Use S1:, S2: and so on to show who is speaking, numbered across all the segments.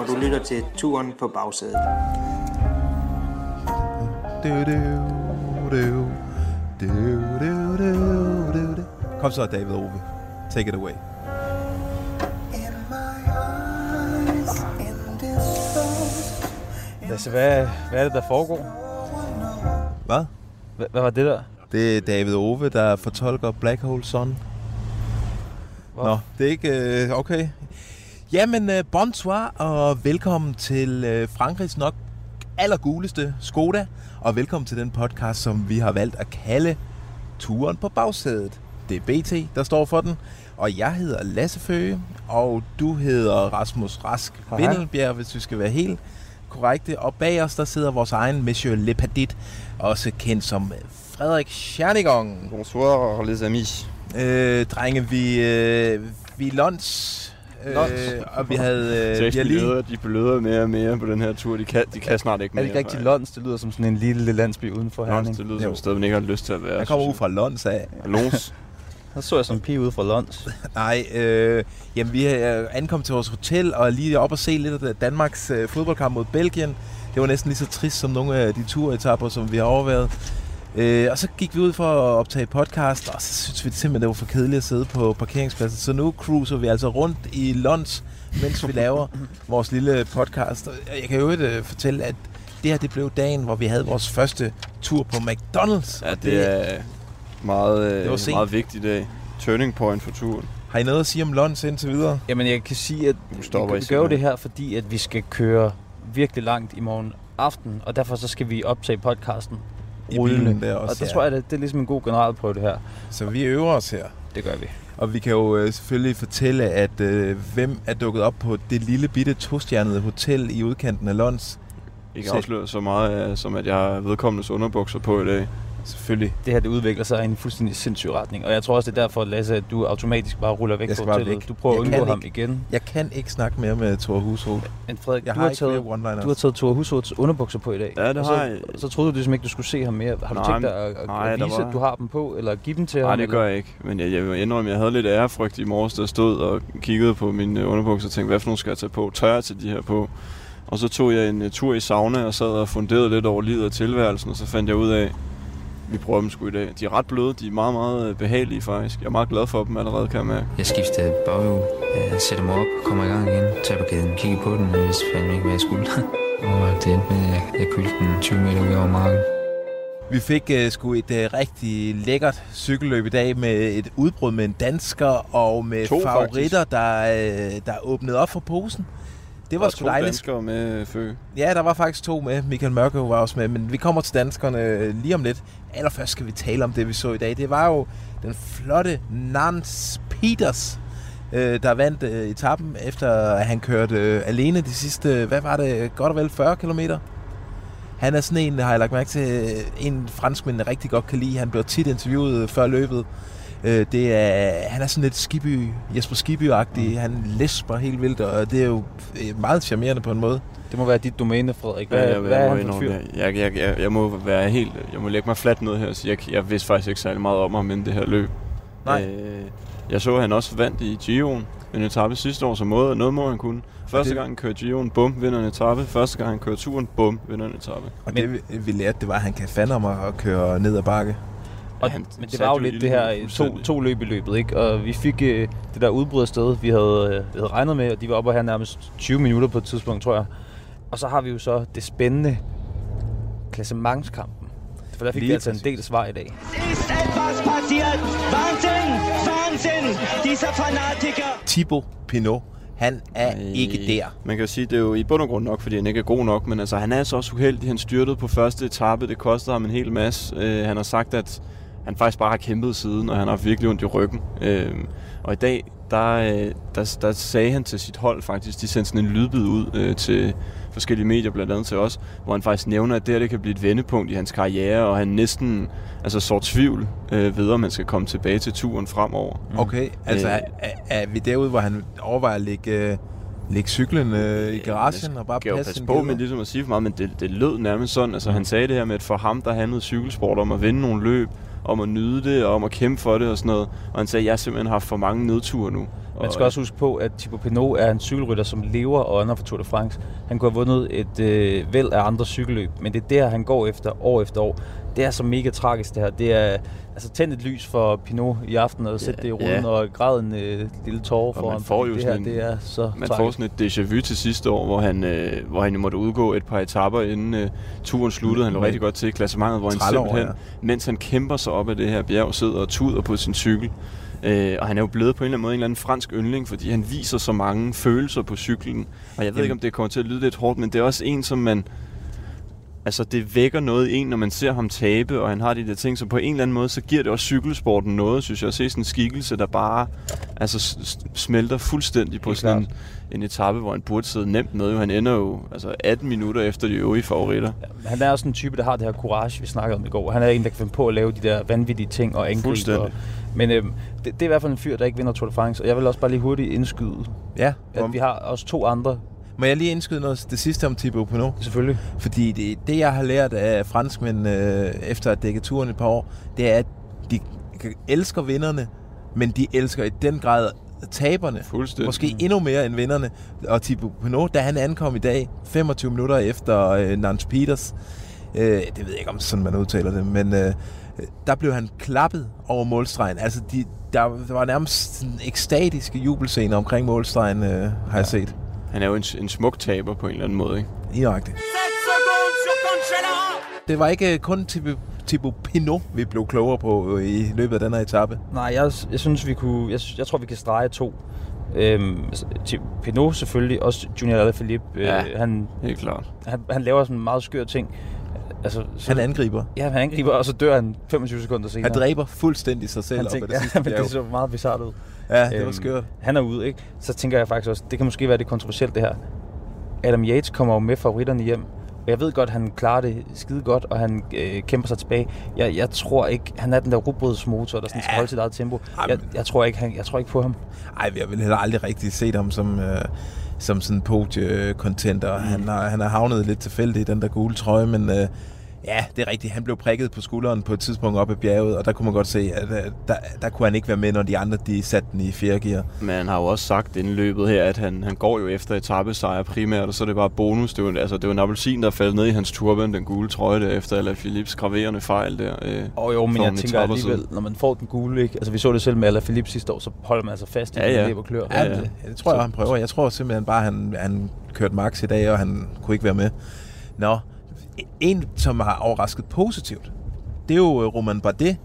S1: og du lytter til Turen på bagsædet.
S2: Kom så, David Ove. Take it away.
S3: Lasse, hvad, hvad er det, der foregår?
S2: Hvad?
S3: Hvad, hvad var det der?
S2: Det er David Ove, der fortolker Black Hole Sun.
S3: Hvor?
S2: Nå, det er ikke... Øh, okay. Jamen, øh, bonsoir, og velkommen til øh, Frankrigs nok allerguleste Skoda, og velkommen til den podcast, som vi har valgt at kalde Turen på bagsædet. Det er BT, der står for den, og jeg hedder Lasse Føge, og du hedder Rasmus Rask. Vindelbjerg, hvis vi skal være helt korrekte. Og bag os, der sidder vores egen Monsieur Lepadit, også kendt som Frederik Schernigong.
S4: Bonsoir les amis.
S2: Øh, drenge, vi, øh, vi er lunch.
S4: Lunch.
S2: Øh, og vi havde, øh, vi har
S4: de,
S2: lige...
S4: bløder, de bløder mere og mere på den her tur. De kan, de kan snart ikke
S3: Er
S4: mere.
S3: det ikke rigtig. Lons? Det lyder som sådan en lille landsby uden for
S4: Lons,
S3: Herning.
S4: det lyder som
S2: Jo.
S4: et sted, man ikke har lyst til at være.
S2: Jeg kommer ud fra Lons af.
S4: Lons.
S3: Så så jeg som en pige ude fra Lons.
S2: Nej, øh, jamen vi er ankommet til vores hotel og er lige op og se lidt af Danmarks øh, fodboldkamp mod Belgien. Det var næsten lige så trist som nogle af de turetapper, som vi har overvejet. Øh, og så gik vi ud for at optage podcast, og så synes vi simpelthen, det var for kedeligt at sidde på parkeringspladsen. Så nu cruiser vi altså rundt i Lons, mens vi laver vores lille podcast. Og Jeg kan jo ikke fortælle, at det her det blev dagen, hvor vi havde vores første tur på McDonald's.
S4: Ja,
S2: Og
S4: det er meget,
S2: Det var
S4: øh,
S2: sent.
S4: meget vigtig dag. Turning point for turen.
S2: Har I noget at sige om Lons indtil videre?
S3: Jamen, jeg kan sige, at vi,
S4: stopper I
S3: vi gør jo det her, fordi at vi skal køre virkelig langt i morgen aften, og derfor så skal vi optage podcasten
S2: I
S3: rullende.
S2: bilen der også,
S3: og der
S2: ja.
S3: tror jeg, at det er ligesom en god generalprøve, det her.
S2: Så vi øver os her.
S3: Det gør vi.
S2: Og vi kan jo øh, selvfølgelig fortælle, at øh, hvem er dukket op på det lille bitte tostjernede hotel i udkanten af Lons.
S4: Ikke
S2: Selv.
S4: afsløre så meget, øh, som at jeg har vedkommendes underbukser på i dag.
S2: Selvfølgelig.
S3: Det her det udvikler sig i en fuldstændig sindssyg retning, og jeg tror også, det er derfor, Lasse, at du automatisk bare ruller væk
S2: Jeg
S3: fra
S2: skal
S3: hotellet.
S2: væk.
S3: Du prøver at
S2: Jeg
S3: undgå
S2: kan
S3: ham
S2: ikke.
S3: igen.
S2: Jeg kan ikke snakke mere med Thor Hushoved.
S3: Men Frederik,
S2: Jeg
S3: du
S2: har
S3: har,
S2: ikke
S3: taget, du har taget Thor Hushoveds underbukser på i dag.
S4: Ja, det har
S3: så,
S4: jeg.
S3: Så troede du ligesom ikke, du skulle se ham mere. Har du
S4: Nej,
S3: tænkt dig at, at,
S4: nej,
S3: at
S4: der
S3: vise,
S4: var-
S3: at du har dem på, eller give dem til
S4: Nej,
S3: ham?
S4: det
S3: eller?
S4: gør jeg ikke. Men jeg, jeg vil indrømme, at jeg havde lidt ærefrygt i morges, da jeg stod og kiggede på mine øh, underbukser og tænkte, hvad for nogle skal jeg tage på? Tør jeg til de her på? Og så tog jeg en uh, tur i sauna og sad og funderede lidt over livet og tilværelsen, og så fandt jeg ud af, vi prøver dem sgu i dag. De er ret bløde, de er meget, meget øh, behagelige faktisk. Jeg er meget glad for dem allerede, kan jeg mærke.
S5: Jeg skiftede baghjul, øh, sætter mig op, kommer i gang igen, tager på kæden, kigger på den, og jeg vidste fandme ikke, hvad jeg skulle. og det endte med, at jeg, jeg kølte den 20 meter ud over marken.
S2: Vi fik uh, sgu et uh, rigtig lækkert cykelløb i dag med et udbrud med en dansker og med
S4: To,
S2: favoritter, der, uh, der åbnede op for posen. Det var sgu
S4: to
S2: dejligt.
S4: danskere med Fø.
S2: Ja, der var faktisk to med. Michael Mørke var også med, men vi kommer til danskerne øh, lige om lidt. Allerførst skal vi tale om det, vi så i dag. Det var jo den flotte Nance Peters, øh, der vandt øh, etappen, efter at han kørte øh, alene de sidste, hvad var det, godt og vel 40 km. Han er sådan en, har jeg lagt mærke til, øh, en franskmænd, rigtig godt kan lide. Han blev tit interviewet øh, før løbet. Øh, det er, han er sådan lidt Skiby, Jesper Skiby-agtig. Han lesber helt vildt, og det er jo øh, meget charmerende på en måde.
S3: Det må være dit domæne, Frederik. Hvad,
S4: Ja, jeg,
S3: hvad er
S4: jeg,
S3: han for en fyr?
S4: jeg, jeg, jeg, jeg, må være helt, jeg må lægge mig fladt ned her og sige, jeg, jeg vidste faktisk ikke særlig meget om ham inden det her løb.
S2: Nej.
S4: Øh, jeg så, at han også vandt i Gio'en en etape sidste år, så måde, noget må han kunne. Første
S2: det-
S4: gang han kører Gio'en, bum, vinder en etape. Første gang han kører turen, bum, vinder en etape.
S2: Og
S3: Men-
S2: det vi, vi lærte, det var, at han kan fandme om at køre ned ad bakke.
S3: Og,
S4: han
S3: men det var jo lidt det her to, to løb i løbet, ikke? Og vi fik øh, det der udbrud sted, vi havde, øh, vi havde regnet med, og de var oppe her nærmest 20 minutter på et tidspunkt, tror jeg. Og så har vi jo så det spændende klassementskampen. For der fik
S2: Lige
S3: vi altså en
S2: præcis.
S3: del svar i dag.
S6: ist etwas passiert. Wahnsinn, Wahnsinn, dieser Fanatiker.
S2: Thibaut Pinot, han er
S4: Ej.
S2: ikke der.
S4: Man kan jo sige, det er jo i bund og grund nok, fordi han ikke er god nok, men altså, han er så også uheldig. Han styrtede på første etape, det kostede ham en hel masse. Øh, han har sagt, at han faktisk bare har kæmpet siden, og han har virkelig ondt i ryggen. Øh, og i dag, der, øh, der, der sagde han til sit hold faktisk, de sendte sådan en lydbid ud øh, til forskellige medier, blandt andet til os, hvor han faktisk nævner, at det her det kan blive et vendepunkt i hans karriere, og han næsten altså, sår tvivl øh, ved, om man skal komme tilbage til turen fremover.
S2: Okay, altså
S4: Øh.
S2: er, er, er vi derude, hvor han overvejer at lægge, øh, Læg cyklen øh, i garagen og bare passe sin
S4: på med ligesom at sige for meget, men det, det lød nærmest sådan. Altså, han sagde det her med, at for ham, der handlede cykelsport om at vinde nogle løb, om at nyde det, og om at kæmpe for det og sådan noget. Og han sagde, at jeg har simpelthen haft for mange nedture nu.
S3: Man skal også huske på, at Thibaut Pinot er en cykelrytter, som lever og ånder for Tour de France. Han kunne have vundet et øh, væld af andre cykelløb, men det er der, han går efter år efter år. Det er så mega tragisk, det her. Det er altså tænd et lys for Pinot i aften og sæt det i ruden
S4: ja.
S3: og græd en øh, lille tårer for
S4: man
S3: ham.
S4: får jo
S3: det her,
S4: en-
S3: det er så
S4: Man
S3: tragisk.
S4: får sådan et déjà vu til sidste år, hvor han, øh, hvor han jo måtte udgå et par etapper inden øh, turen sluttede. Han lå rigtig godt til i klassementet, hvor han
S2: 30 år,
S4: simpelthen,
S2: ja.
S4: mens han kæmper sig op ad det her bjerg, sidder og tuder på sin cykel. Øh, og han er jo blevet på en eller anden måde en eller anden fransk yndling, fordi han viser så mange følelser på cyklen. Og jeg ved
S2: Jamen-
S4: ikke, om det kommer til at lyde lidt hårdt, men det er også en, som man... Altså, det vækker noget i en, når man ser ham tabe, og han har de der ting. Så på en eller anden måde, så giver det også cykelsporten noget, synes jeg. At se sådan en skikkelse, der bare altså, smelter fuldstændig på
S3: Helt
S4: sådan en, en etape, hvor han burde sidde nemt med. Han ender jo altså 18 minutter efter de øvrige favoritter.
S3: Han er også en type, der har det her courage, vi snakkede om i går. Han er en, der kan finde på at lave de der vanvittige ting og angribe.
S4: Fuldstændig.
S3: Og, men øhm, det, det, er i hvert fald en fyr, der ikke vinder Tour de France. Og jeg vil også bare lige hurtigt indskyde,
S2: Ja,
S3: at vi har også to andre,
S2: Må jeg lige indskyde noget det sidste om Thibaut Pinot?
S3: selvfølgelig.
S2: Fordi det, det jeg har lært af franskmænd øh, efter at dække turen et par år, det er, at de elsker vinderne, men de elsker i den grad taberne.
S4: Fuldstændig.
S2: Måske endnu mere end vinderne. Og Thibaut Pinot, da han ankom i dag, 25 minutter efter øh, Nance Peters, øh, det ved jeg ikke, om sådan man udtaler det, men øh, der blev han klappet over målstregen. Altså, de, der, der var nærmest sådan ekstatiske jubelscener omkring målstregen, øh, har jeg set.
S4: Han er jo en, en smuk taber på en eller anden måde, ikke?
S2: I nøjagtigt. Det var ikke øh, kun Thibaut, Thibaut Pinot, vi blev klogere på øh, i løbet af den her etape.
S3: Nej, jeg, jeg synes, vi kunne... Jeg, jeg tror, vi kan strege to. Øhm, til Pinot selvfølgelig, også Junior Alaphilippe.
S4: Ja.
S3: Øh, han,
S4: Helt klart.
S3: han, han laver sådan en meget skør ting. Altså, så,
S2: Han angriber.
S3: Ja, han angriber, og så dør han 25 sekunder senere.
S2: Han dræber fuldstændig sig selv
S3: han
S2: op ad
S3: tænker,
S2: det
S3: ja,
S2: sidste
S3: men det så meget bizarrt ud.
S2: Ja, det var
S3: Øhm,
S2: skørt.
S3: Han er ude, ikke? Så tænker jeg faktisk også, det kan måske være det kontroversielt det her. Adam Yates kommer jo med favoritterne hjem. Jeg ved godt, han klarer det skide godt, og han øh, kæmper sig tilbage. Jeg, jeg tror ikke, han er den der rugbrødsmotor, der sådan skal
S2: Ja.
S3: holde sit eget tempo.
S2: Ej,
S3: Jeg, jeg, tror ikke, han, jeg tror ikke på ham.
S2: Ej, jeg vil heller aldrig rigtig set ham som, øh, som sådan en podie-contenter. Mm. Han, har, han har havnet lidt tilfældigt i den der gule trøje, men øh, ja, det er rigtigt. Han blev prikket på skulderen på et tidspunkt op ad bjerget, og der kunne man godt se, at der, der kunne han ikke være med, når de andre de satte den i fjerde gear.
S4: Men han har jo også sagt inden løbet her, at han, han går jo efter etappesejr primært, og så er det bare bonus. Det var, altså, det var en appelsin, der faldt ned i hans turban, den gule trøje der, efter eller Philips graverende fejl der. Øh,
S3: Og jo, men jeg tænker alligevel, når man får den gule, ikke? Altså vi så det selv med Alaphilippe sidste år, så holder man altså fast i
S4: Ja,
S3: den
S4: ja.
S3: og klør.
S2: Ja,
S4: ja.
S2: Det, det tror jeg, han prøver. Jeg tror simpelthen bare, han, han kørte max i dag, og han kunne ikke være med. Nå, en, som har overrasket positivt, det er jo øh, Roman Bardet.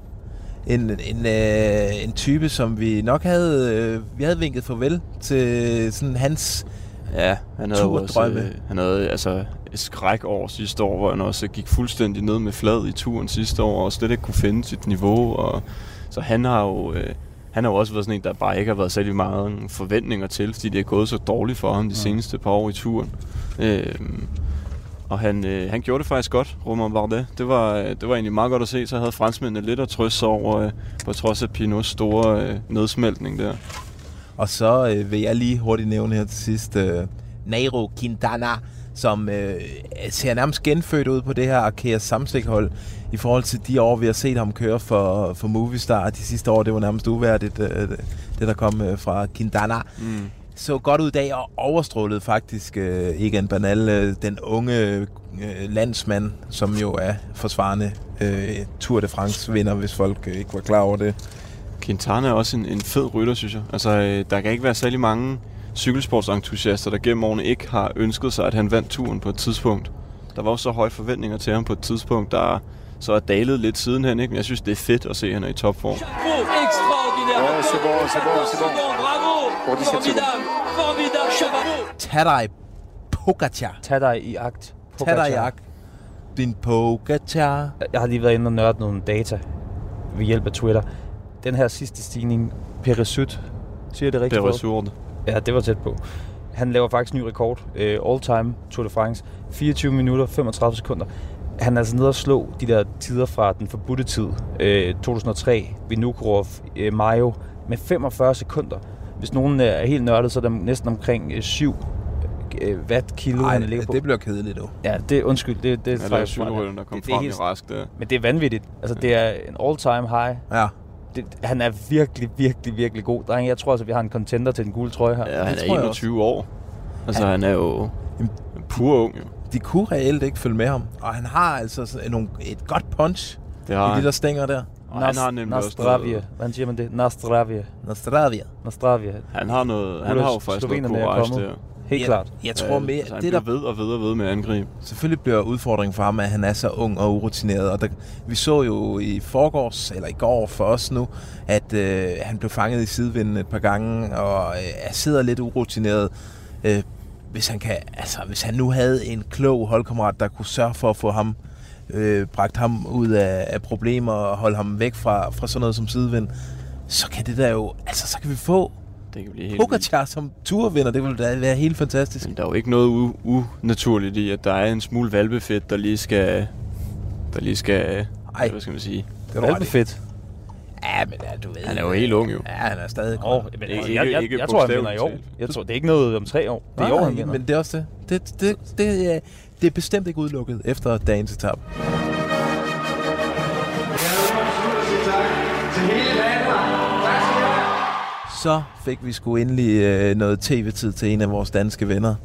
S2: En, en, øh, en type, som vi nok havde, øh, vi havde vinket farvel til sådan hans...
S4: Ja, han havde også, øh, han havde altså et skræk over sidste år, hvor han også gik fuldstændig ned med flad i turen sidste år, og slet ikke kunne finde sit niveau. Og, så han har jo... Øh, han har jo også været sådan en, der bare ikke har været særlig meget forventninger til, fordi det er gået så dårligt for ham de seneste par år i turen. Øh, og han, øh, han gjorde det faktisk godt, Romain Bardet. Det var, øh, det var egentlig meget godt at se. Så havde franskmændene lidt at trøste sig over, øh, på trods af Pinots store øh, nedsmeltning der.
S2: Og så øh, vil jeg lige hurtigt nævne her til sidst øh, Nairo Quintana, som øh, ser nærmest genfødt ud på det her Arkea Samsik-hold i forhold til de år, vi har set ham køre for, for Movistar de sidste år. Det var nærmest uværdigt, øh, det der kom øh, fra Quintana.
S4: Mm.
S2: Så godt ud i dag og overstrålede faktisk øh, Egan Bernal, øh, den unge øh, landsmand, som jo er forsvarende øh, Tour de France vinder, hvis folk øh, ikke var klar over det.
S4: Quintana er også en, en fed rytter, synes jeg. Altså, øh, der kan ikke være særlig mange cykelsportsentusiaster, der gennem årene ikke har ønsket sig, at han vandt turen på et tidspunkt. Der var også så høje forventninger til ham på et tidspunkt, der så er dalet lidt sidenhen, ikke? Men jeg synes, det er fedt at se, at han er i topform.
S1: Ouais, c'est bon, c'est bon, c'est bon. Pour 17
S7: Formidable. Formidable. Chapeau.
S2: Tadej Pogacar.
S3: Tag dig i agt.
S2: Tag dig i agt. Din Pogacar.
S3: Jeg har lige været inde og nørde nogle data ved hjælp af Twitter. Den her sidste stigning, Peresut, siger det rigtigt?
S4: Er ressourcen.
S3: Ja, det var tæt på. Han laver faktisk ny rekord. Uh, all time Tour de France. 24 minutter, 35 sekunder. Han er altså nede og slå de der tider fra den forbudte tid. Uh, 2003, Vinokurov, uh, Mayo, med 45 sekunder. Hvis nogen øh, er helt nørdet, så er der næsten omkring 7 øh, watt kilo,
S2: Nej,
S3: han ligger på.
S2: det bliver kedeligt nu.
S3: Ja, det undskyld, det, det,
S4: Ja,
S3: det
S4: er
S3: faktisk
S4: cykelrytteren, der kom
S3: Det- det er
S4: frem i
S3: helt-
S4: rask der.
S3: Men det er vanvittigt. Altså, det er en all-time high.
S2: Ja,
S3: Det, han er virkelig, virkelig, virkelig god. Dreng, jeg tror altså, vi har en contender til den gule trøje her.
S4: Ja, han
S2: det
S4: er
S2: tror jeg
S4: 21 år. Altså,
S2: Ja.
S4: han er jo
S2: Jamen-
S4: pur ung, jo.
S2: de kunne reelt ikke følge med ham. Og han har altså sådan nogle, et godt punch
S4: Det
S2: i
S4: har
S2: de
S4: han.
S2: der stænger der.
S4: Og han har nemlig også
S3: Nastravia.
S4: noget,
S3: Hvordan siger man det? Nastravia.
S2: Nostravia.
S3: Nastravia.
S4: han har noget, han har jo faktisk noget courage
S3: kommet.
S4: der.
S3: Helt
S2: Ja,
S3: klart.
S2: Jeg tror mere,
S4: altså, han
S2: det der
S4: ved og ved og ved med at angribe.
S2: selvfølgelig bliver udfordringen for ham, at han er så ung og urutineret. Og der, vi så jo i forgårs, eller i går for os nu, at øh, han blev fanget i sidevinden et par gange, og øh, sidder lidt urutineret. Øh, hvis han kan, altså hvis han nu havde en klog holdkammerat, der kunne sørge for at få ham øh, bragt ham ud af, af problemer og holde ham væk fra, fra sådan noget som sidevind, så kan det der jo, altså så kan vi få
S4: Det kan blive helt vildt.
S2: Pogacar som turvinder. Det ville da være helt fantastisk.
S4: Men der er jo ikke noget u- unaturligt i, at der er en smule valbefedt, der lige skal... Der lige skal...
S2: Ej.
S4: Hvad skal man sige?
S2: Det er
S3: Alt fedt.
S2: Ja, men ja, du ved.
S4: Han er jo helt ung, jo.
S2: Ja, han er stadig grøn.
S3: men,
S4: Ikke-
S3: altså, jeg, jeg,
S4: ikke
S3: jeg tror, han vinder i år. Jeg tror, det er ikke noget om tre år. Det er i
S2: Nej,
S3: år, han vinder.
S2: men det er også det. Det, det, det, er, det er bestemt ikke udelukket efter dagens etap. Så fik vi sgu endelig øh, noget tv-tid til en af vores danske venner.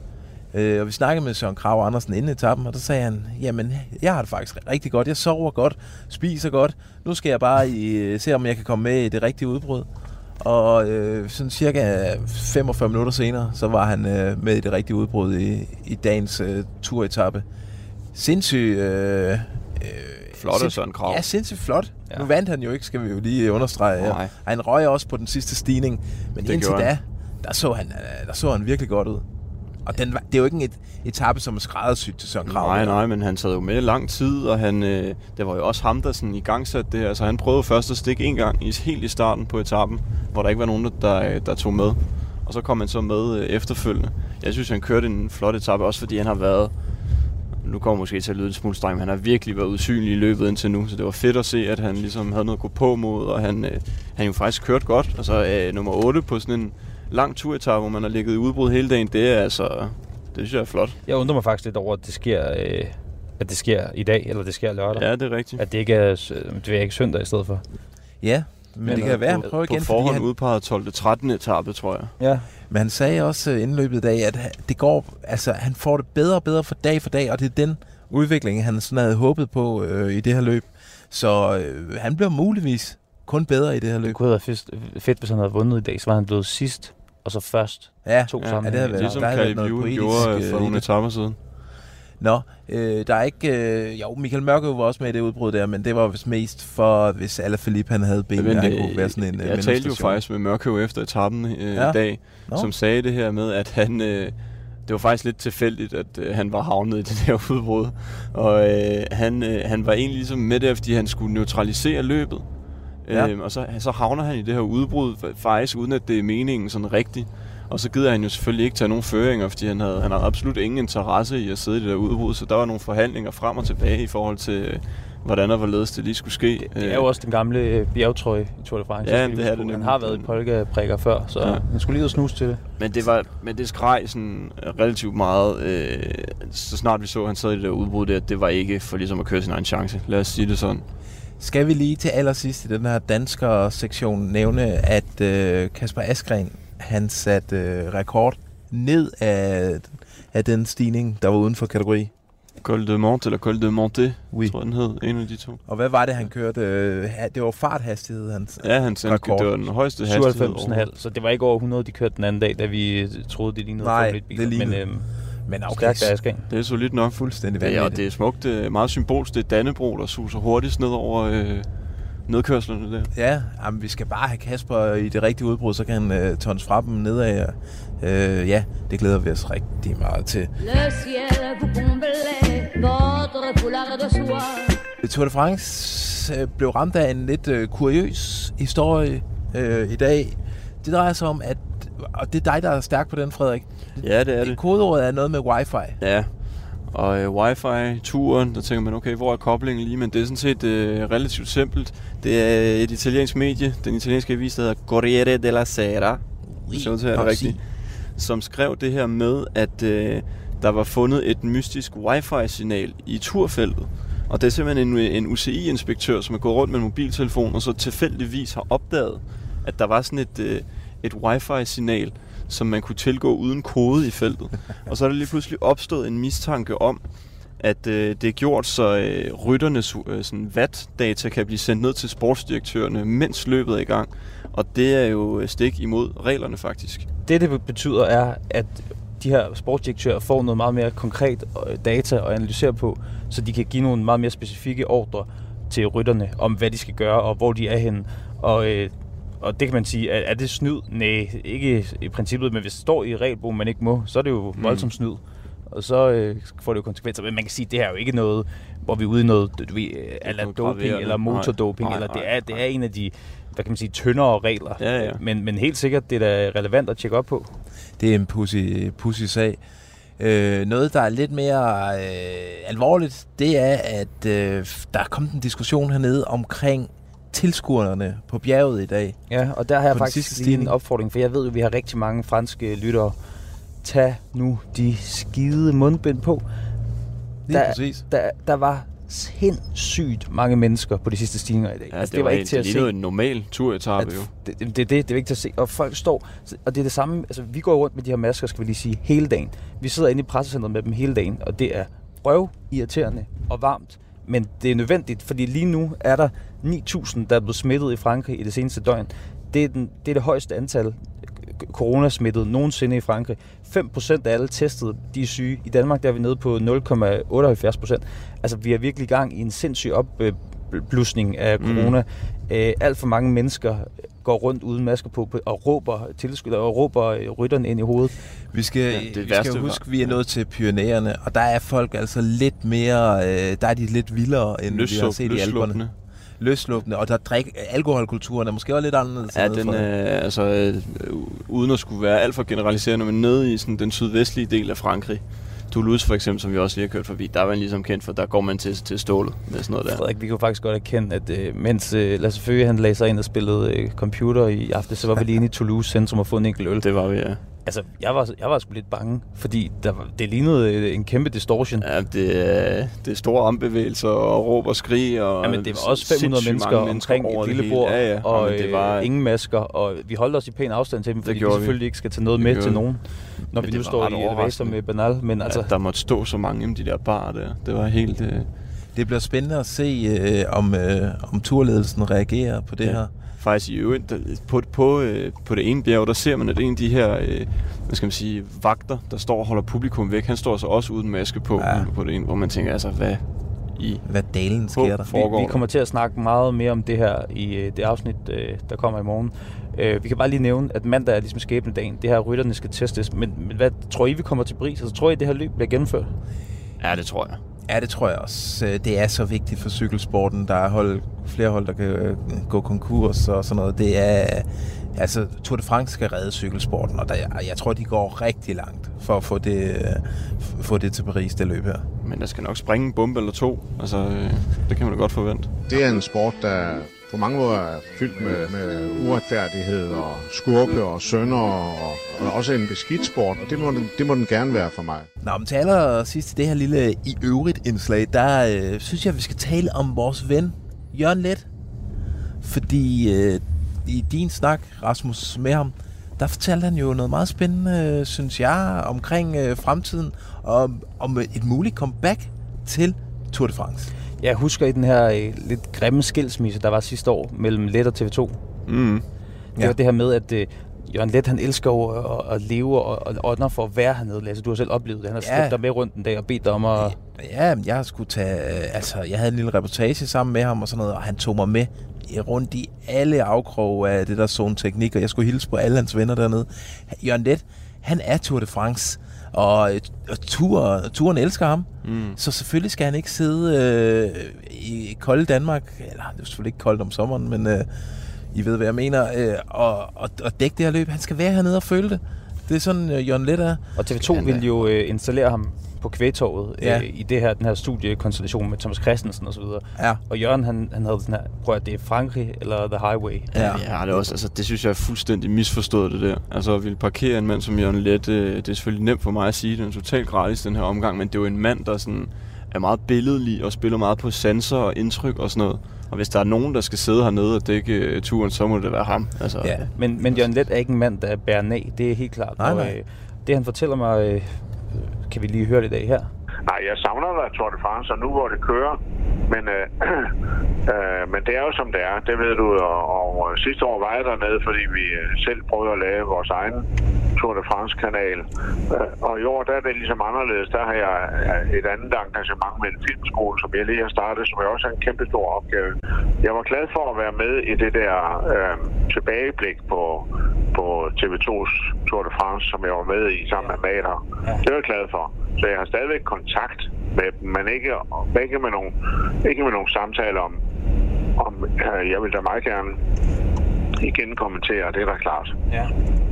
S2: Øh, og vi snakkede med Søren Krav Andersen inden etappen, og der sagde han, jamen, jeg har det faktisk rigtig godt. Jeg sover godt, spiser godt. Nu skal jeg bare i, øh, se, om jeg kan komme med i det rigtige udbrud. Og øh, sådan cirka 45 minutter senere, så var han øh, med i det rigtige udbrud i, i dagens øh, turetappe. Sindssygt... Øh, øh,
S4: Flot af Søren Kragh.
S2: Ja, sindssygt flot.
S3: Ja.
S2: Nu vandt han jo ikke, skal vi jo lige understrege.
S4: Nej.
S2: Han røg også på den sidste stigning, men
S4: Det
S2: indtil da, der så, han, øh, der så han virkelig godt ud. Og den, det er jo ikke en et, etape, som er skræddersygt til Søren Krav.
S4: Nej, nej, men han sad jo med lang tid, og han, øh, det var jo også ham, der sådan i gang satte det her. Altså, han prøvede først at stikke en gang, i, helt i starten på etappen, hvor der ikke var nogen, der, der, der tog med. Og så kom han så med øh, efterfølgende. Jeg synes, han kørte en flot etape, også fordi han har været... Nu kommer måske til at lyde en smule streng, men han har virkelig været usynlig i løbet indtil nu. Så det var fedt at se, at han ligesom havde noget at gå på mod, og han, øh, han jo faktisk kørt godt. Altså øh, nummer 8 på sådan en lang turetappe, hvor man har ligget i udbrud hele dagen, det er altså... Det synes jeg er flot.
S3: Jeg undrer mig faktisk lidt over, at det sker, øh, at det sker i dag, eller det sker lørdag.
S4: Ja, det er rigtigt.
S3: At det ikke er, det er ikke søndag i stedet for.
S2: Ja, men, men det kan være, han prøver igen,
S4: På forhånd
S2: han,
S4: udpeget 12. 13. etape, tror jeg.
S3: Ja.
S2: men han sagde også øh, inden løbet i dag, at det går, altså, han får det bedre og bedre for dag for dag, og det er den udvikling, han sådan havde håbet på øh, i det her løb. Så øh, han bliver muligvis kun bedre i det her
S3: Det
S2: løb.
S3: kunne have været fedt, fedt, hvis han havde vundet i dag. Så var han blevet sidst, og så først.
S2: Ja,
S3: To
S4: Ja,
S3: sammen.
S2: ja, det havde været-
S4: Ligesom Caleb
S2: noget
S4: Ewan gjorde øh, for nogle etaper siden.
S2: Nå, øh, der er ikke... Øh, jo, Michael Mørke var også med i det udbrud der, men det var vist mest for, hvis Alaphilippe han havde ben,
S4: Men,
S2: han
S4: øh,
S2: kunne være sådan en øh,
S4: jeg talte jo faktisk med Mørkøv efter etappen øh,
S2: Ja.
S4: i dag,
S2: Nå.
S4: som sagde det her med, at han... Øh, det var faktisk lidt tilfældigt, at øh, han var havnet i det der udbrud. Og øh, han, øh, han var egentlig ligesom med der, fordi han skulle neutralisere løbet.
S2: Ja.
S4: Øhm, og så, så havner han i det her udbrud, fa- faktisk uden at det er meningen sådan rigtigt. Og så gider han jo selvfølgelig ikke tage nogen føringer, fordi han havde, han havde absolut ingen interesse i at sidde i det der udbrud. Så der var nogle forhandlinger frem og tilbage i forhold til, øh, hvordan og hvorledes det lige skulle ske.
S3: Det er jo også den gamle øh, bjergtrøje i Tour de France.
S4: Ja, det er det
S3: på. Han
S4: nemlig.
S3: har været i polka-prikker før, så ja. han skulle lige ud og snuse til det.
S4: Men det, var, men det skreg sådan relativt meget, øh, så snart vi så, at han sad i det der udbrud der, det var ikke for ligesom at køre sin egen chance. Lad os sige det sådan.
S2: Skal vi lige til allersidst i den her dansker-sektion nævne, at øh, Kasper Askren, han satte øh, rekord ned af, af den stigning, der var uden for kategori.
S4: Col de Mont eller Col de Monté,
S2: Oui.
S4: tror jeg, den hed. En af de to.
S2: Og hvad var det, han kørte? Øh, det var farthastighed, han
S4: Ja, han sagde,
S2: Rekord.
S4: det var den højeste hastighed.
S3: 97,5, så det var ikke over 100, de kørte den anden dag, da vi øh, troede, det lignede
S2: Nej,
S3: 1 biler.
S2: det lignede.
S3: Men øhm,
S2: Men okay,
S3: stærkt af Askren.
S4: Det er solidt nok.
S2: fuldstændig
S4: Ja, og
S2: vanvittigt.
S4: det er smukt. Det er meget symbolsk. Det er Dannebro, der suser hurtigst ned over øh, nedkørslerne der.
S2: Ja, jamen, vi skal bare have Kasper i det rigtige udbrud, så kan han øh, tons fra dem nedad. Øh, ja, det glæder vi os rigtig meget til.
S8: Le ciel vous comblait, votre foulard de soie.
S2: Tour de France øh, blev ramt af en lidt øh, kuriøs historie øh, i dag. Det drejer sig om, at og det er dig, der er stærk på den, Frederik.
S4: Ja, det er det.
S2: Kodeordet er noget med wifi.
S4: Ja, og øh, wifi-turen, der tænker man, okay, hvor er koblingen lige? Men det er sådan set øh, relativt simpelt. Det er et italiensk medie, den italienske avis, der hedder Corriere della Sera.
S2: Oui,
S4: Så er det
S2: nok
S4: rigtigt. som skrev det her med, at øh, der var fundet et mystisk wifi-signal i turfeltet. Og det er simpelthen en, en UCI-inspektør, som er gået rundt med en mobiltelefon, og så tilfældigvis har opdaget, at der var sådan et, øh, et wifi-signal, som man kunne tilgå uden kode i feltet. Og så er der lige pludselig opstået en mistanke om, at øh, det er gjort, så øh, rytternes øh, sådan watt-data kan blive sendt ned til sportsdirektørerne, mens løbet er i gang. Og det er jo øh, stik imod reglerne faktisk.
S3: Det, det betyder, er, at de her sportsdirektører får noget meget mere konkret øh, data at analysere på, så de kan give nogle meget mere specifikke ordre til rytterne om, hvad de skal gøre og hvor de er henne. Og, øh, og det kan man sige, er, er det snyd? Nej, ikke i princippet, men hvis det står i regelbogen, man ikke må, så er det jo
S4: Mm.
S3: voldsomt snyd. Og så øh, får det jo konsekvenser. Men man kan sige, at det her er jo ikke noget, hvor vi er ude i noget, du ved, eller doping eller motordoping,
S4: Nej,
S3: eller
S4: nej,
S3: det er, det er en af de, hvad kan man sige, tyndere regler.
S4: Ja, ja.
S3: Men, men helt sikkert, det er da relevant at tjekke op på.
S2: Det er en pussy, pussy sag. Øh, noget, der er lidt mere øh, alvorligt, det er, at øh, der er kommet en diskussion hernede omkring tilskuerne på bjerget i dag.
S3: Ja, og der har jeg faktisk lige en opfordring, for jeg ved jo, at vi har rigtig mange franske lyttere. Tag nu de skide mundbind på.
S2: Lige
S3: Der-
S2: præcis.
S3: Der, der var sindssygt mange mennesker på de sidste stigninger i dag.
S4: Ja,
S3: altså, det, var ikke til at
S4: det
S3: se.
S4: en normal turetappe
S3: at,
S4: jo.
S3: det, det, det, det, det er ikke til at se. Og folk står, og det er det samme, altså vi går rundt med de her masker, skal vi lige sige, hele dagen. Vi sidder inde i pressecentret med dem hele dagen, og det er røv, irriterende og varmt. Men det er nødvendigt, fordi lige nu er der 9.000, der er blevet smittet i Frankrig i det seneste døgn. Det er, den, det, er det højeste antal coronasmittede nogensinde i Frankrig. 5% af alle testede, de er syge. I Danmark der er vi nede på 0,78%. Altså vi er virkelig i gang i en sindssyg opblusning af
S4: Mm.
S3: corona. Øh, alt for mange mennesker går rundt uden masker på og råber tilskud og råber øh, rytterne ind i hovedet.
S2: Vi skal,
S4: Ja, det
S2: vi
S4: værste
S2: skal huske, at vi er nået til Pyrenæerne, og der er folk altså lidt mere, øh, der er de lidt vildere, end vi har set i Alperne. Løsluppende, og der drik, alkoholkulturen er måske også lidt anderledes.
S4: Ja, den er, altså, øh, uden at skulle være alt for generaliserende, men nede i sådan, den sydvestlige del af Frankrig. Toulouse for eksempel, som vi også lige har kørt forbi, der er man ligesom kendt for, der går man til, til stålet med sådan noget der.
S3: Frederik, vi jo faktisk godt erkende, at øh, mens øh, Lasse Føge han lagde sig ind og spillede øh, computer i aften, så var vi lige inde i Toulouse centrum og få en enkelt øl.
S4: Det var vi, ja.
S3: Altså, jeg var, jeg var sgu lidt bange, fordi der var, det lignede øh, en kæmpe distortion.
S4: Ja, det er, det er store armbevægelser og råb og skrig. Og
S3: Ja, men det var også 500
S4: sindssygt
S3: mennesker,
S4: mange
S3: omkring
S4: over
S3: et lille bord,
S4: ja, ja.
S3: og
S4: Jamen, det var,
S3: øh, ingen masker, og vi holdt os i pæn afstand til dem, fordi vi
S4: gjorde vi.
S3: selvfølgelig ikke skal tage noget
S4: Det
S3: med til nogen, når
S4: Men
S3: vi nu står i elevator med Banal. Men altså,
S4: ja, der måtte stå så mange i de der barer der. Det var helt... Øh,
S2: Det bliver spændende at se, øh, om, øh, om turledelsen reagerer på det
S4: Ja.
S2: her.
S4: Faktisk i øvrigt, på, på, øh, på det ene bjerg, der ser man, at en af de her, øh, hvad skal man sige, vagter, der står og holder publikum væk, han står så også uden maske på,
S2: Ja.
S4: på det ene, hvor man tænker, altså, hvad i...
S2: Hvad dalen sker der?
S3: Vi, vi kommer til at snakke meget mere om det her i øh, det afsnit, øh, der kommer i morgen. Øh, vi kan bare lige nævne, at mandag er ligesom skæbnedagen. Det her rytterne skal testes. Men, men hvad tror I, vi kommer til pris? Altså, tror I, det her løb bliver gennemført?
S4: Ja, det tror jeg.
S2: Ja, det tror jeg også. Øh, Det er så vigtigt for cykelsporten. Der er hold, flere hold, der kan øh, gå konkurs og sådan noget. Det er... Altså, Tour de France skal redde cykelsporten, og der, jeg tror, de går rigtig langt for at få det, øh, få det til Paris, det løb her.
S4: Men der skal nok springe en bombe eller to. Altså, det kan man da godt forvente.
S9: Det er en sport, der på mange måder er fyldt med, med uretfærdighed og skurke og sønder og, og også en beskidt sport, og det må, den, det må den gerne være for mig.
S2: Nå, men til allersidst i det her lille i øvrigt indslag, der øh, synes jeg, vi skal tale om vores ven, Jørgen Let. Fordi øh, i din snak, Rasmus, med ham, der fortalte han jo noget meget spændende, synes jeg, omkring øh, fremtiden, og om et muligt comeback til Tour de France.
S3: Jeg husker i den her øh, lidt grimme skilsmisse, der var sidste år mellem Let og TV2.
S4: Mm.
S3: Det
S2: Ja.
S3: var det her med, at øh, Jørgen Let, han elsker jo at, at leve og, og ånder for at være hernede. Lasse, du har selv oplevet det. Han har
S2: Ja.
S3: dig med rundt en dag og bedt dig om at...
S2: Ja, jeg skulle tage, øh, altså, jeg havde en lille reportage sammen med ham og sådan noget, og han tog mig med i- rundt i alle afkroge af det der zone teknik, og jeg skulle hilse på alle hans venner dernede. Jørgen Let, han er Tour de France, og, og tur, turen elsker ham,
S4: Mm.
S2: så selvfølgelig skal han ikke sidde øh, i kolde Danmark, eller det er selvfølgelig ikke koldt om sommeren, men øh, I ved, hvad jeg mener, øh, og, og, og dække det her løb. Han skal være hernede og føle det. Det er sådan, øh, Jørgen Let er.
S3: Og TV2
S2: Han er-
S3: ville jo øh, installere ham på kvægtorvet
S2: Ja.
S3: øh, i det her, den her studiekonstellation med Thomas Christensen osv.
S2: Ja.
S3: Og Jørgen, han, han havde sådan her, prøv at det er Frankrig eller The Highway.
S2: Ja.
S4: Ja, det, er også, altså, det synes jeg er fuldstændig misforstået, det der. Altså, at ville parkere en mand som Jørgen Let, øh, det er selvfølgelig nemt for mig at sige, det er totalt gratis, den her omgang, men det er jo en mand, der sådan er meget billedlig og spiller meget på sanser og indtryk og sådan noget. Og hvis der er nogen, der skal sidde hernede og dække øh, turen, så må det være ham. Altså,
S2: Ja.
S3: Men, men Jørgen Let er ikke en mand, der bærer nag. Det er helt klart.
S2: Nej,
S3: og,
S2: nej.
S3: øh, det han fortæller mig, øh, kan vi lige høre det i dag her.
S10: Nej, jeg savner da Tour de France, og nu hvor det kører. Men, øh, øh, men det er jo som det er, det ved du. Og, og sidste år var jeg dernede, fordi vi øh, selv prøvede at lave vores egen Tour de France-kanal. Øh, og i år der er det ligesom anderledes. Der har jeg øh, et andet engagement med en filmskole, som jeg lige har startet, som er også er en kæmpe stor opgave. Jeg var glad for at være med i det der øh, tilbageblik på, på TV2's Tour de France, som jeg var med i sammen med Mater. Det var jeg glad for. Så jeg har stadigvæk kontakt med dem, men ikke, ikke, med, nogen, ikke med nogen samtaler om, om øh, jeg vil da meget gerne igen kommentere, det er da klart.
S3: Ja.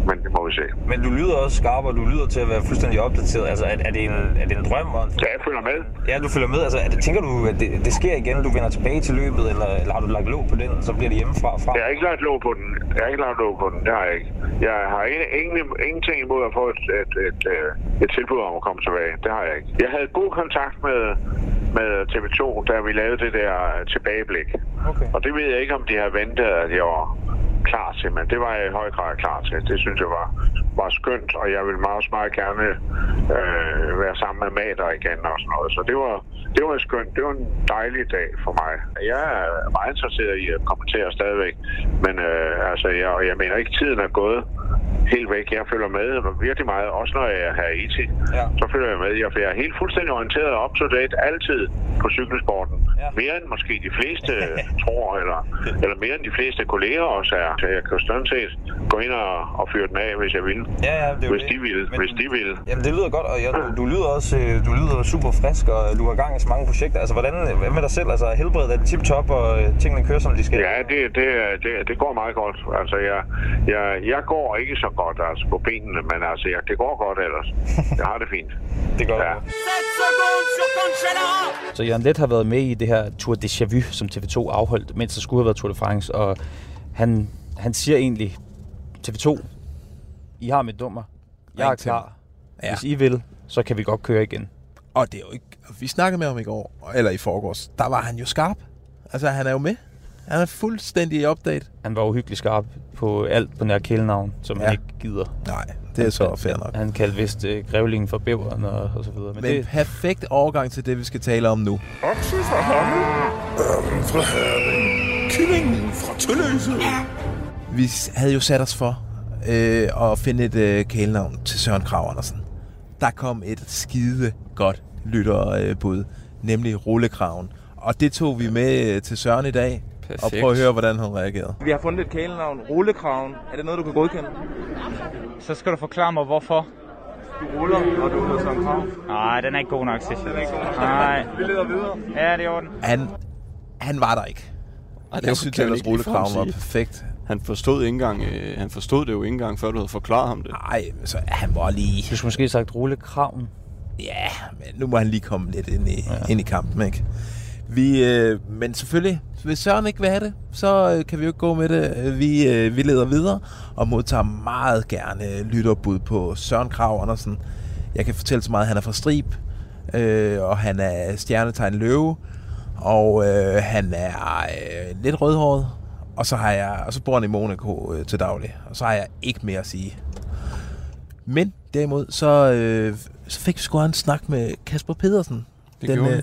S10: Men det må vi se.
S3: Men du lyder også skarp, og du lyder til at være fuldstændig opdateret. Altså, er, er, det, en, er det en drøm? Og.
S10: Ja, jeg følger med.
S3: Ja, du følger med. Altså, er det, tænker du, at det, det sker igen, du vender tilbage til løbet, eller, eller har du lagt låg på den, så bliver det hjemmefra? Fra?
S10: Jeg har ikke lagt låg på den. Jeg har ikke lagt låg på den. Det har jeg ikke. Jeg har ingen, ingen, ingenting imod at få et, et, et, et, et tilbud om at komme tilbage. Det har jeg ikke. Jeg havde god kontakt med, med TV2, da vi lavede det der tilbageblik.
S3: Okay.
S10: Og det ved jeg ikke, om de har ventet, at jeg var klar til, men det var jeg i høj grad klar til. Det synes jeg var, var skønt, og jeg ville meget, meget gerne øh, være sammen med mater igen og sådan noget. Så det var, det var skønt. Det var en dejlig dag for mig. Jeg er meget interesseret i at kommentere stadigvæk, men øh, altså, jeg, og jeg mener ikke, tiden er gået helt væk. Jeg følger med virkelig meget, også når jeg er her i IT.
S3: Ja.
S10: Så følger jeg med. Jeg er helt fuldstændig orienteret og up to date altid på cykelsporten.
S3: Ja.
S10: Mere end måske de fleste tror, eller, eller mere end de fleste kolleger også er. Så jeg kan jo sådan set gå ind og, og fyre den af, hvis jeg vil.
S3: Ja, ja, det er
S10: Hvis
S3: det.
S10: de vil.
S3: Men-
S10: Hvis de vil.
S3: Jamen, det lyder godt, og jeg, du, du, lyder også øh, du lyder super frisk, og du har gang i så mange projekter. Altså, hvordan, hvad med dig selv? Altså, helbredet er det tip-top, og øh, tingene kører, som de skal?
S10: Ja, det, det, det, det går meget godt. Altså, jeg, jeg, jeg går ikke så godt altså, på benene, men altså, jeg, det går godt ellers. Jeg har det fint.
S3: Det gør
S10: Ja.
S3: Så Jørgen Let har været med i det her Tour de Vu, som TV2 afholdt, mens der skulle have været Tour de France, og han, han siger egentlig, TV2, I har mit nummer, jeg er klar.
S2: Ja.
S3: Hvis I vil, så kan vi godt køre igen.
S2: Og det er jo ikke... Vi snakkede med ham i går, eller i forgårs. Der var han jo skarp. Altså, han er jo med. Han er fuldstændig i update.
S3: Han var uhyggelig skarp på alt på nær kælenavn, som ja. Han ikke gider.
S2: Nej, det er så fair nok.
S3: Han kaldte vist øh, grævlingen for bæveren og, og så videre. Men,
S2: Men
S3: det,
S2: perfekt overgang til det, vi skal tale om nu.
S7: Okse fra Hammel, ørnen fra Herning, kyllingen fra Tølløse.
S2: Vi havde jo sat os for øh, at finde et øh, kælenavn til Søren Krav Andersen. Der kom et skide godt lytterbud, nemlig Rullekraven. Og det tog vi med øh, til Søren i dag, og
S4: Perfekt.
S2: prøv at høre, hvordan han reagerede.
S11: Vi har fundet et kælenavn, Rullekraven. Er det noget, du kan godkende?
S12: Så skal du forklare mig, hvorfor.
S11: Du ruller, og du hedder Søren Krav.
S12: Nej, den er ikke god nok, jeg.
S11: Den er ikke god nok.
S12: Nej.
S11: Vi leder videre.
S12: Ja, det er i orden.
S2: Han, han var der ikke.
S4: Ej,
S2: Jeg synes ellers, Rullekraven var perfekt.
S4: Han forstod, ikke engang, øh, han forstod det jo ikke engang, før du havde forklaret ham det.
S2: Nej, så han var lige...
S3: du skulle måske have sagt rulle kraven.
S2: Ja, men nu må han lige komme lidt ind i, ja. ind i kampen, ikke? Vi, øh, men selvfølgelig, hvis Søren ikke vil have det, så øh, kan vi jo ikke gå med det. Øh, Vi, øh, vi leder videre og modtager meget gerne lytterbud på Søren Krav Andersen. Jeg kan fortælle så meget, at han er fra Strib, øh, og han er stjernetegn løve, og øh, han er øh, lidt rødhåret, og så, har jeg, og så bor han i Monaco øh, til daglig, og så har jeg ikke mere at sige. Men derimod, så, øh, så fik vi sgu en snak med Kasper Pedersen.
S4: Det
S2: den,
S4: gjorde
S2: øh,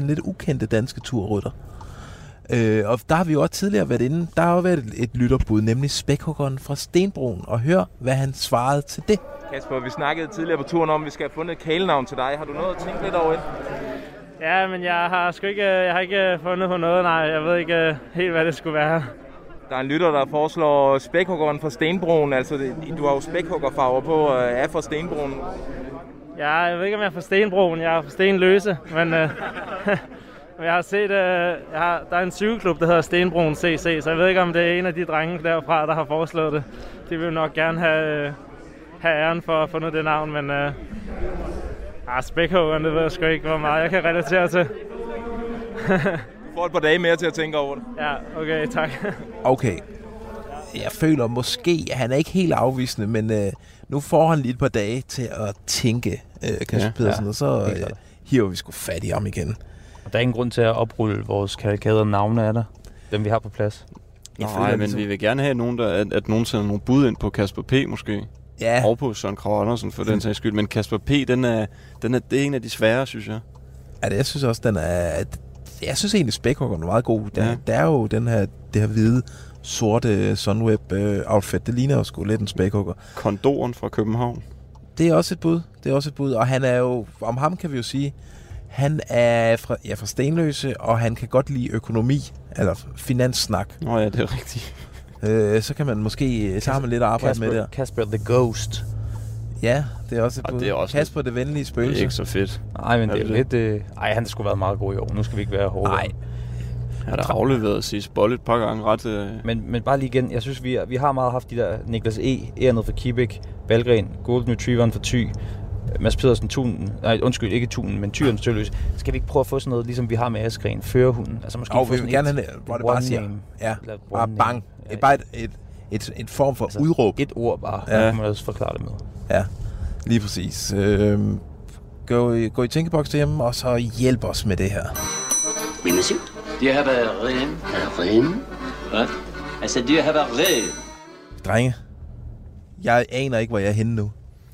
S2: den lidt ukendte danske turrytter. Øh, og der har vi jo også tidligere været inde. Der har jo været et, et lytterbud, nemlig Spækhuggeren fra Stenbroen. Og hør, hvad han svarede til det.
S11: Kasper, vi snakkede tidligere på turen om, at vi skal have fundet et kælenavn til dig. Har du noget at tænke lidt over det?
S12: Ja, men jeg har sgu ikke, jeg har ikke fundet på noget, nej. Jeg ved ikke øh, helt, hvad det skulle være.
S11: Der er en lytter, der foreslår spækhuggeren fra Stenbroen. Altså, du har jo spækhuggerfarver på og er fra Stenbroen.
S12: Ja, jeg ved ikke, om jeg er fra Stenbroen. Jeg er fra Stenløse, men... Øh, jeg har set, øh, jeg har, der er en cykelklub, der hedder Stenbroen CC, så jeg ved ikke, om det er en af de drenge derfra, der har foreslået det. De vil nok gerne have, øh, have æren for at have fundet det navn, men øh, Ah, spækhuggeren, det ved jeg sgu ikke, hvor meget jeg kan relatere til.
S11: Du får et par dage mere til at tænke over det.
S12: Ja, okay, tak.
S2: Okay. Jeg føler måske, at han er ikke helt afvisende, men øh, nu får han lige et par dage til at tænke, øh, Kasper
S3: Ja,
S2: Pedersen,
S3: ja,
S2: og så øh, hiver vi sgu fat i ham igen.
S3: Og der er ingen grund til at oprulle vores karikader navne af der. Dem vi har på plads.
S2: Jeg
S4: Nej,
S2: føler
S4: men
S2: ligesom-
S4: vi vil gerne have nogen, der, at, at nogen sender nogle bud ind på Kasper P. måske.
S2: Ja.
S4: Og på Søren Krav Andersen for den sags skyld. Men Kasper P. Den er, den er, det er en af de svære, synes jeg.
S2: Ja, det, jeg synes også, den er... Jeg synes egentlig, spækhuggeren er meget god. Der,
S4: ja.
S2: der er jo den her, det her hvide, sorte Sunweb-outfit. Det ligner jo sgu lidt en spækhugger.
S4: Kondoren fra København.
S2: Det er også et bud. Det er også et bud. Og han er jo... Om ham kan vi jo sige, han er fra, ja, fra Stenløse, og han kan godt lide økonomi, eller finanssnak.
S4: Nå ja, det er rigtigt.
S2: Øh, så kan man måske... Så har man lidt at arbejde
S3: Kasper,
S2: med der.
S3: Kasper the Ghost.
S2: Ja, det er også et
S4: Og
S2: bud.
S4: det er også
S2: Kasper det venlige
S4: Det er
S2: spøgelse.
S4: ikke så fedt.
S3: Nej, men
S4: Er
S3: det er
S4: det
S3: jo lidt... Øh... Ej, han har sgu været meget god i år. Nu skal vi ikke være hårde.
S2: Nej.
S4: Han har afleveret sidst bold et par gange ret... Øh...
S3: Men, men bare lige igen, jeg synes, vi, vi har meget haft de der Niklas E. Ernet fra Kibæk, Valgren, Golden Retrieveren fra Thy, Mads Pedersen, Tunen, nej undskyld, ikke Tunen, men Tyren Støløs. Skal vi ikke prøve at få sådan noget, ligesom vi har med Askren, førerhunden? Altså måske
S2: Og
S3: få
S2: vi
S3: sådan
S2: vil gerne
S3: et,
S2: have, hvor det bare siger,
S3: name.
S2: ja, bare bang.
S3: name.
S2: Et, bare et, et, et, et form for altså, udråb.
S3: Et ord bare,
S2: Ja.
S3: ja. kan man også forklare det med.
S2: Ja, lige præcis. Øhm, gå, i, gå i tænkeboks derhjemme, og så hjælp os med det her.
S13: Oui, monsieur. Do you have a ring? A ring? What? I said, do you have a ring?
S2: Drenge, jeg aner ikke, hvor jeg er henne nu.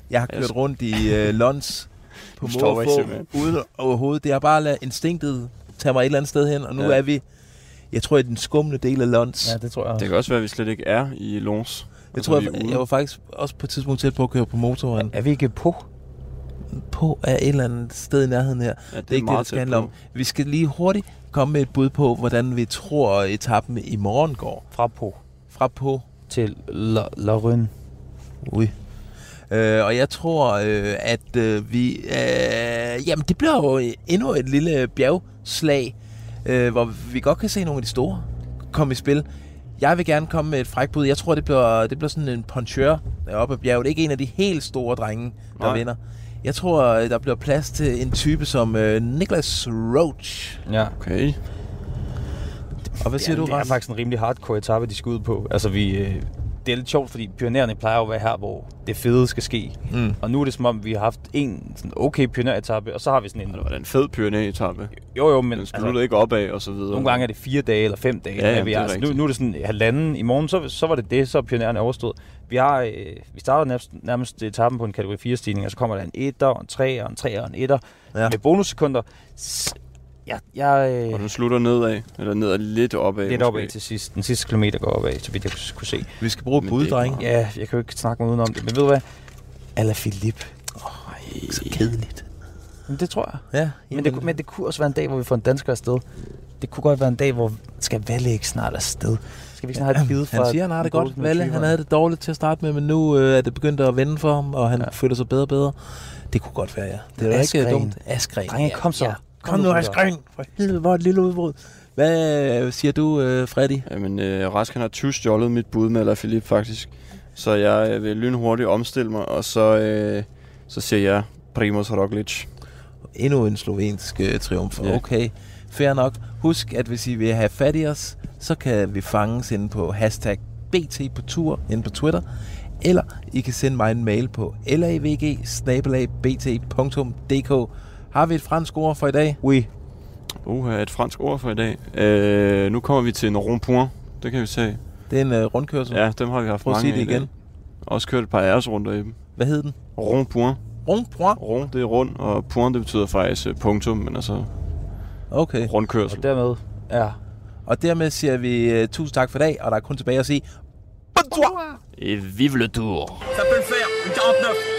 S2: Jeg har kørt rundt i øh, Lons på måfå, uden overhovedet. Det har bare ladet instinktet tage mig et eller andet sted hen, og nu
S4: Ja.
S2: er vi, jeg tror, i den skumle del af Lons.
S3: Ja, det tror jeg
S4: Det kan også være, at vi slet ikke er i Lons.
S2: Jeg tror, jeg,
S4: er ude.
S2: jeg var faktisk også på et tidspunkt tæt på at køre på motoren.
S3: Er vi ikke på?
S2: På er et eller andet sted i nærheden her.
S4: Ja,
S2: det er ikke det,
S4: meget
S2: det skal handle om. Vi skal lige hurtigt komme med et bud på, hvordan vi tror, etappen i morgen går.
S3: Fra på
S2: Fra på.
S3: til La, La Rune.
S2: Ui. Øh, og jeg tror, øh, at øh, vi... Øh, jamen, det bliver jo endnu et lille bjergslag, øh, hvor vi godt kan se nogle af de store komme i spil. Jeg vil gerne komme med et fræk bud. Jeg tror, det bliver, det bliver sådan en punchør oppe ad bjerget. Ikke en af de helt store drenge, der
S4: Nej.
S2: vinder. Jeg tror, øh, der bliver plads til en type som øh, Niklas Roach.
S3: Ja.
S4: Okay.
S2: Og hvad siger
S3: ja,
S2: du,
S3: Det er faktisk en rimelig hardcore etape, de skal ud på. Altså, vi, øh, det er lidt sjovt, fordi pionererne plejer at være her, hvor det fede skal ske.
S2: Mm.
S3: Og nu er det som om, vi har haft en sådan okay pioneretappe, og så har vi sådan en...
S4: Det var en fed pioneretappe.
S3: Jo, jo, men
S4: Den sluttede ikke opad og så videre.
S3: nogle gange er det fire dage eller fem dage.
S4: Ja, ja,
S3: men vi
S4: er
S3: altså, nu, nu er det sådan halvanden. I morgen, så, så var det det, så er pionererne overstået. Vi, har, øh, vi starter nærmest, nærmest etappen på en kategori 4 stigning, og så kommer der en etter, en 3'er, en 3'er og en etter.
S2: Ja.
S3: Ja. Med bonussekunder. S- Jeg, jeg, øh,
S4: Og den slutter nedad, eller nedad lidt opad.
S3: lidt
S4: måske.
S3: opad til sidst. Den sidste kilometer går opad, så vidt jeg kunne se.
S2: Vi skal bruge bud,
S4: meget-
S3: Ja, jeg kan jo ikke snakke mig udenom det. Men ved du hvad? Alaphilippe.
S2: Så kedeligt.
S3: Men det tror jeg.
S2: Ja,
S3: Men det, men det kunne også være en dag, hvor vi får en dansker afsted. Det kunne godt være en dag, hvor skal Valle ikke snart afsted. Skal vi ikke snart have et bid fra
S2: Han siger, han har det godt. Valle, han havde det dårligt til at starte med, men nu øh, er det begyndt at vende for ham, og han ja.
S3: Ja.
S2: føler sig bedre og bedre. Det kunne godt være, ja. Det er jo ikke dumt. Askren.
S3: Drenge, kom så.
S2: Kom nu,
S3: gutter.
S2: Askren. For helvede, hvor et lille udbrud. Hvad øh, siger du, øh, Freddy?
S4: Jamen, øh, Rask han har 20 stjålet mit bud med eller Philip faktisk. Så jeg øh, vil lynhurtigt omstille mig, og så, øh, så siger jeg Primoz Roglic.
S2: Endnu en slovensk øh, triumf.
S4: Ja.
S2: Okay, fair nok. Husk, at hvis I vil have fat i os, så kan vi fanges inde på hashtag BT på tur inde på Twitter. Eller I kan sende mig en mail på lavg Har vi et fransk ord for i dag?
S3: Oui.
S4: Uh, et fransk ord for i dag. Øh, nu kommer vi til en rond-point. Det kan vi se.
S2: Det er en øh, rundkørsel.
S4: Ja, dem har vi haft
S2: Prøv at
S4: mange
S2: sige det
S4: af i dag.
S2: igen.
S4: Også kørt et par æresrunder i dem.
S2: Hvad hed den?
S4: Rond-point.
S2: Rundpoint?
S4: Rond, det er rund, og point, det betyder faktisk øh, punktum, men altså
S2: Okay.
S4: rundkørsel.
S3: Og dermed er
S2: Og dermed siger vi uh, tusind tak for i dag, og der er kun tilbage at sige... Bonsoir!
S4: Et vive le tour!
S7: Ça peut le faire, une 49.